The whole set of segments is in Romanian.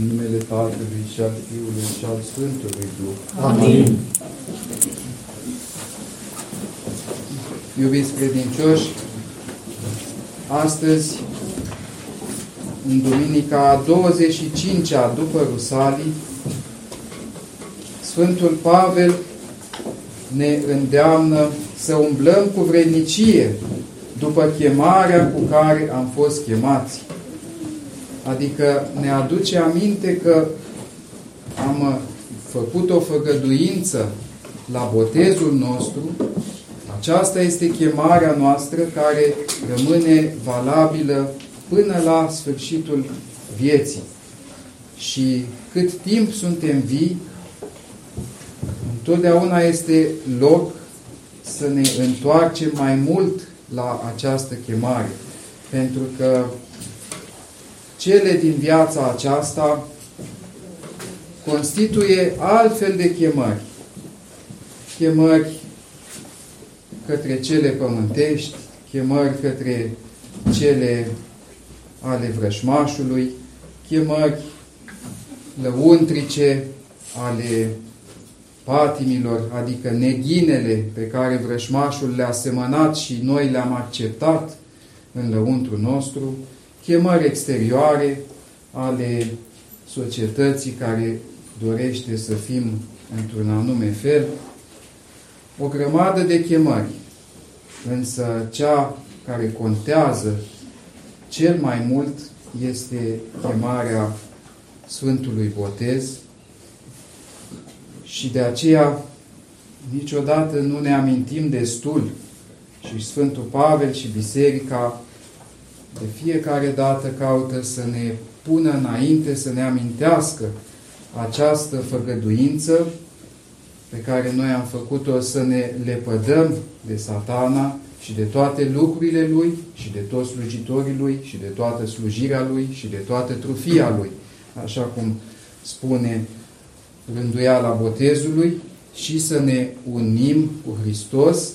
În numele Tatălui și al Fiului și al Sfântului Duh. Amin. Iubiți credincioși, astăzi, în Duminica a 25-a după Rusalii, Sfântul Pavel ne îndeamnă să umblăm cu vrednicie după chemarea cu care am fost chemați. Adică ne aduce aminte că am făcut o făgăduință la botezul nostru, aceasta este chemarea noastră care rămâne valabilă până la sfârșitul vieții. Și cât timp suntem vii, întotdeauna este loc să ne întoarcem mai mult la această chemare. Pentru că cele din viața aceasta constituie altfel de chemări. Chemări către cele pământești, chemări către cele ale vrășmașului, chemări lăuntrice ale patimilor, adică neghinele pe care vrășmașul le-a semănat și noi le-am acceptat în lăuntru nostru, chemări exterioare ale societății care dorește să fim într-un anume fel, o grămadă de chemări, însă cea care contează cel mai mult este chemarea Sfântului Botez și de aceea niciodată nu ne amintim destul și Sfântul Pavel și Biserica de fiecare dată caută să ne pună înainte, să ne amintească această făgăduință pe care noi am făcut-o să ne lepădăm de satana și de toate lucrurile lui și de toți slujitorii lui și de toată slujirea lui și de toată trufia lui. Așa cum spune rânduiala botezului și să ne unim cu Hristos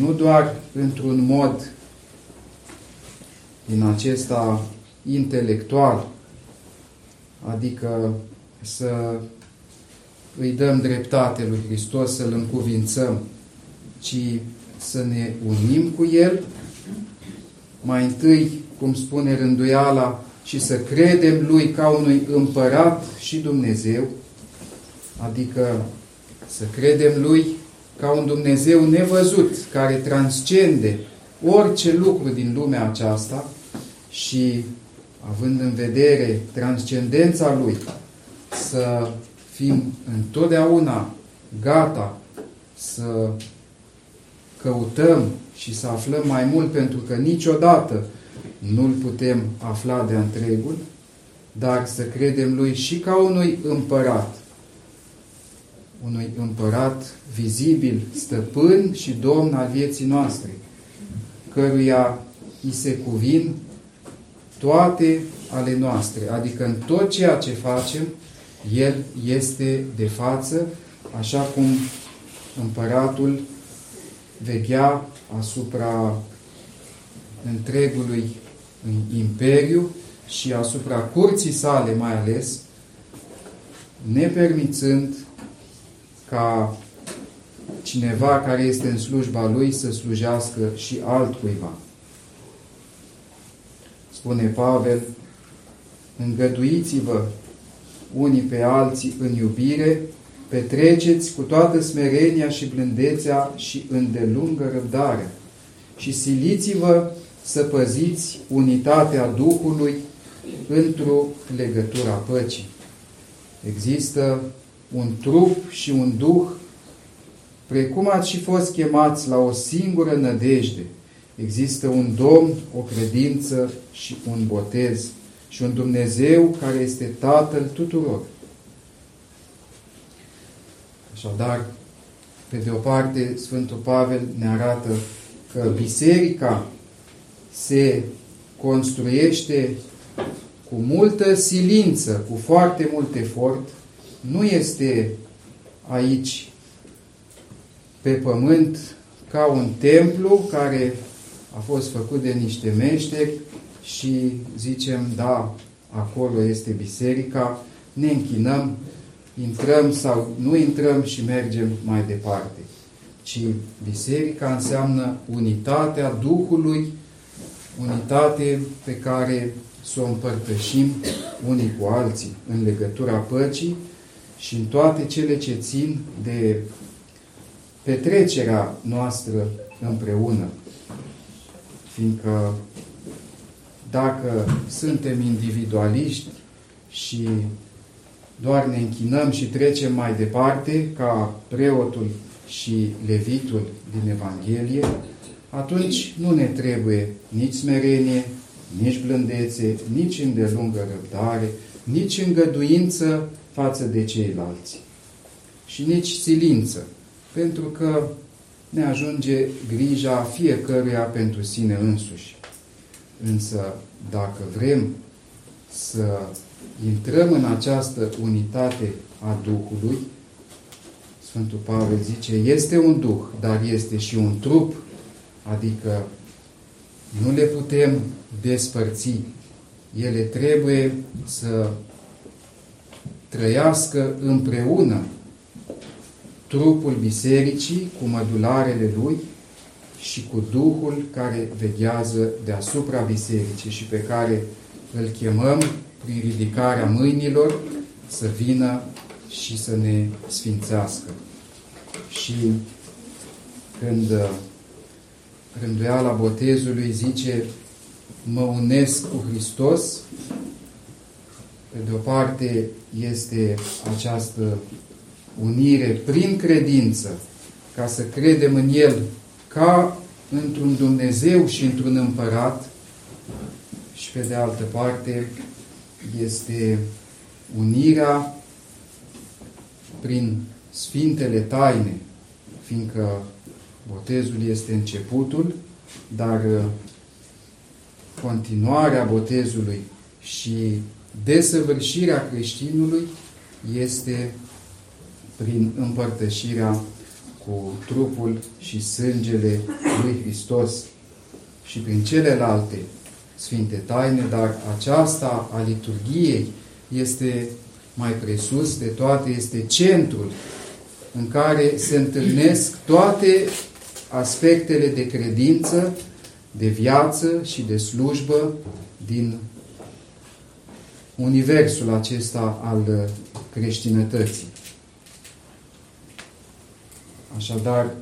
nu doar într-un mod din acesta intelectual, adică să îi dăm dreptate lui Hristos, să-L încuvințăm, ci să ne unim cu El, mai întâi, cum spune rânduiala, și să credem Lui ca unui împărat și Dumnezeu, adică să credem Lui ca un Dumnezeu nevăzut, care transcende orice lucru din lumea aceasta și, având în vedere transcendența Lui, să fim întotdeauna gata să căutăm și să aflăm mai mult, pentru că niciodată nu-L putem afla de întregul, dar să credem Lui și ca unui împărat, unui împărat vizibil, stăpân și domn al vieții noastre, căruia îi se cuvin toate ale noastre, adică în tot ceea ce facem, El este de față, așa cum împăratul veghea asupra întregului imperiu și asupra curții sale mai ales, nepermițând ca cineva care este în slujba lui să slujească și altcuiva. Spune Pavel, îngăduiți-vă unii pe alții în iubire, petreceți cu toată smerenia și blândețea și îndelungă răbdare și siliți-vă să păziți unitatea Duhului într-o legătura păcii. Există un trup și un Duh, precum ați și fost chemați la o singură nădejde. Există un Domn, o credință și un botez și un Dumnezeu care este Tatăl tuturor. Așadar, pe de o parte, Sfântul Pavel ne arată că biserica se construiește cu multă silință, cu foarte mult efort, nu este aici pe pământ ca un templu care a fost făcut de niște meșteri și zicem, da, acolo este biserica, ne închinăm, intrăm sau nu intrăm și mergem mai departe. Ci biserica înseamnă unitatea Duhului, unitate pe care să o împărtășim unii cu alții în legătura păcii și în toate cele ce țin de petrecerea noastră împreună. Fiindcă dacă suntem individualiști și doar ne închinăm și trecem mai departe, ca preotul și levitul din Evanghelie, atunci nu ne trebuie nici smerenie, nici blândețe, nici îndelungă răbdare, nici îngăduință față de ceilalți și nici silință, pentru că ne ajunge grija fiecăruia pentru sine însuși. Însă, dacă vrem să intrăm în această unitate a Duhului, Sfântul Pavel zice, este un Duh, dar este și un trup, adică nu le putem despărți. Ele trebuie să trăiască împreună trupul bisericii cu mădularele lui și cu Duhul care veghează deasupra bisericii și pe care îl chemăm prin ridicarea mâinilor să vină și să ne sfințească. Și când rânduiala botezului zice mă unesc cu Hristos, pe de o parte este această unire prin credință, ca să credem în El ca într-un Dumnezeu și într-un împărat, și pe de altă parte este unirea prin Sfintele Taine, fiindcă botezul este începutul, dar uh, continuarea botezului și desăvârșirea creștinului este prin împărtășirea cu trupul și sângele lui Hristos și prin celelalte sfinte taine, dar aceasta a liturgiei este mai presus de toate, este centrul în care se întâlnesc toate aspectele de credință, de viață și de slujbă din universul acesta al creștinătății. Așadar,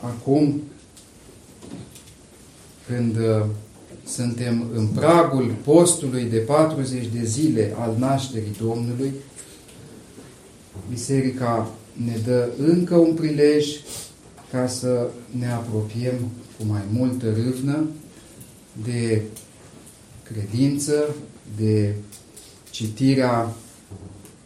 acum, când uh, suntem în pragul postului de 40 de zile al nașterii Domnului, Biserica ne dă încă un prilej ca să ne apropiem cu mai multă râvnă de credință, de citirea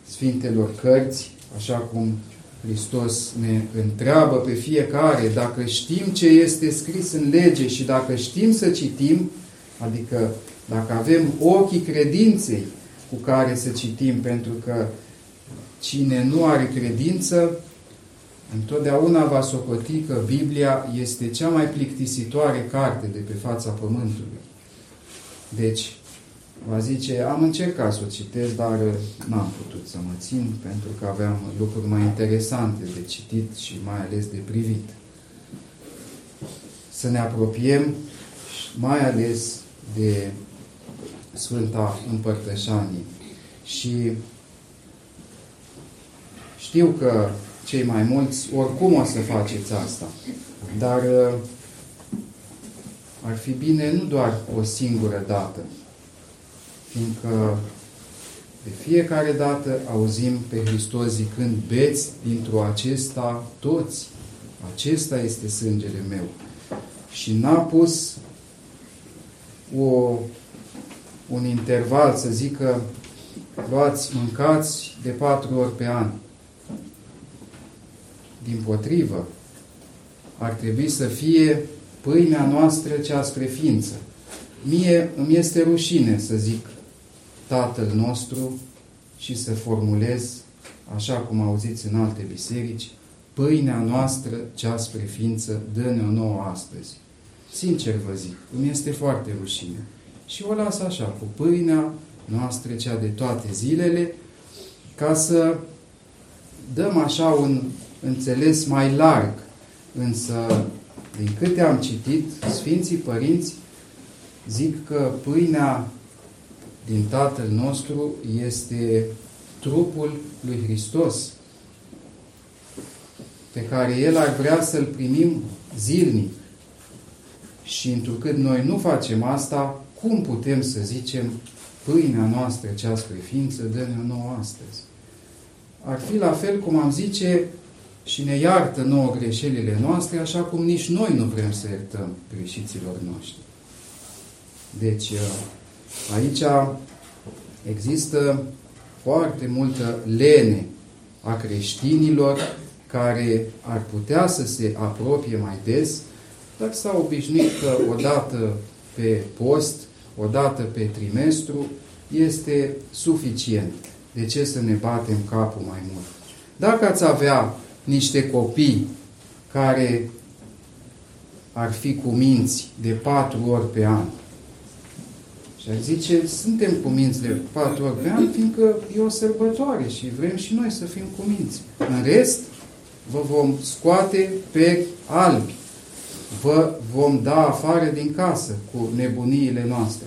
Sfintelor Cărți, așa cum Hristos ne întreabă pe fiecare dacă știm ce este scris în lege și dacă știm să citim, adică dacă avem ochii credinței cu care să citim, pentru că cine nu are credință, întotdeauna va socoti că Biblia este cea mai plictisitoare carte de pe fața Pământului. Deci, va zice, am încercat să o citesc, dar n-am putut să mă țin pentru că aveam lucruri mai interesante de citit și mai ales de privit. Să ne apropiem mai ales de Sfânta Împărtășanie. Și știu că cei mai mulți oricum o să faceți asta, dar ar fi bine nu doar o singură dată, fiindcă de fiecare dată auzim pe Hristos zicând, beți dintr-o acesta toți. Acesta este sângele meu. Și n-a pus o, un interval să zică, luați, mâncați de patru ori pe an. Din potrivă, ar trebui să fie pâinea noastră cea spre ființă. Mie îmi este rușine să zic Tatăl nostru și să formulez, așa cum auziți în alte biserici, pâinea noastră, cea spre ființă, dă-ne-o nouă astăzi. Sincer vă zic, îmi este foarte rușine. Și o las așa, cu pâinea noastră, cea de toate zilele, ca să dăm așa un înțeles mai larg. Însă, din câte am citit, Sfinții Părinți zic că pâinea din Tatăl nostru este trupul lui Hristos, pe care El ar vrea să-L primim zilnic. Și întrucât noi nu facem asta, cum putem să zicem pâinea noastră, cea spre ființă, dă-ne nouă astăzi? Ar fi la fel cum am zice și ne iartă nouă greșelile noastre, așa cum nici noi nu vrem să iertăm greșiților noștri. Deci, aici există foarte multă lene a creștinilor care ar putea să se apropie mai des, dar s-au obișnuit că odată pe post, odată pe trimestru, este suficient. De ce să ne batem capul mai mult? Dacă ați avea niște copii care ar fi cu minți de patru ori pe an, și ar zice, suntem cuminți de patru ori pe an, fiindcă e o sărbătoare și vrem și noi să fim cuminți. În rest, vă vom scoate pe albi. Vă vom da afară din casă cu nebuniile noastre.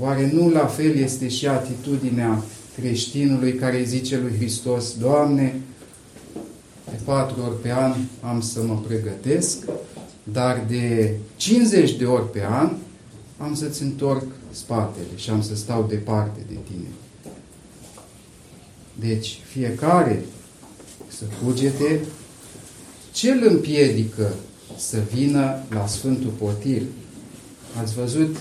Oare nu la fel este și atitudinea creștinului care zice lui Hristos, Doamne, de patru ori pe an am să mă pregătesc, dar de 50 de ori pe an am să-ți întorc spatele și am să stau departe de tine. Deci, fiecare să cugete ce îl împiedică să vină la Sfântul Potir. Ați văzut,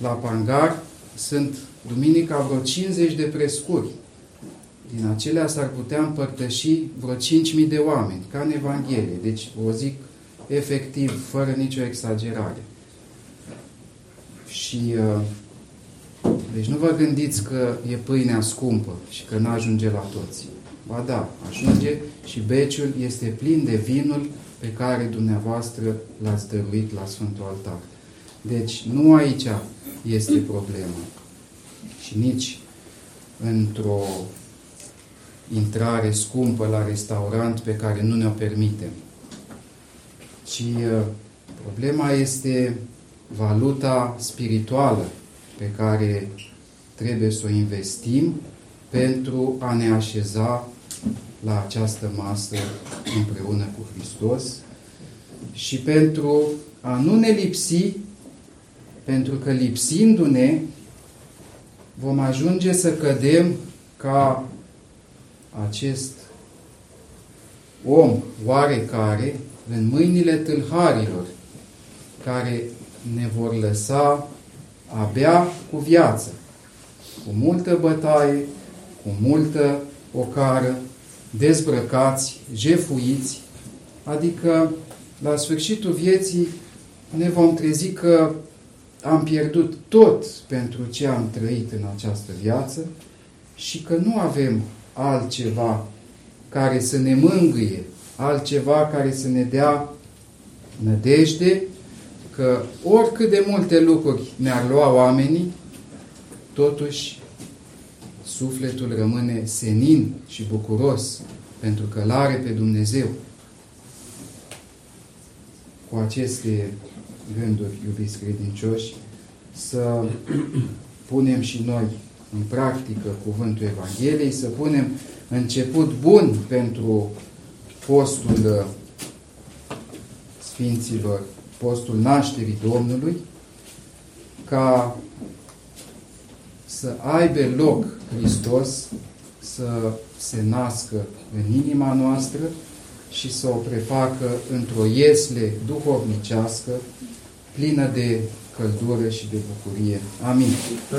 la Pangar sunt duminica vreo 50 de prescuri. Din acelea s-ar putea împărtăși vreo 5.000 de oameni, ca în Evanghelie. Deci o zic efectiv, fără nicio exagerare. Și uh, deci nu vă gândiți că e pâinea scumpă și că nu ajunge la toți. Ba da, ajunge și beciul este plin de vinul pe care dumneavoastră l-ați dăruit la Sfântul Altar. Deci nu aici este problema. Și nici într-o intrare scumpă la restaurant pe care nu ne-o permitem. Ci uh, problema este valuta spirituală pe care trebuie să o investim pentru a ne așeza la această masă împreună cu Hristos și pentru a nu ne lipsi, pentru că lipsindu-ne vom ajunge să cădem ca acest om oarecare în mâinile tâlharilor care ne vor lăsa abia cu viață, cu multă bătaie, cu multă ocară, dezbrăcați, jefuiți, adică la sfârșitul vieții ne vom trezi că am pierdut tot pentru ce am trăit în această viață și că nu avem altceva care să ne mângâie, altceva care să ne dea nădejde că oricât de multe lucruri ne-ar lua oamenii, totuși sufletul rămâne senin și bucuros pentru că îl are pe Dumnezeu. Cu aceste gânduri, iubiți credincioși, să punem și noi în practică cuvântul Evangheliei, să punem început bun pentru postul Sfinților postul nașterii Domnului, ca să aibă loc Hristos să se nască în inima noastră și să o prefacă într-o iesle duhovnicească plină de căldură și de bucurie. Amin.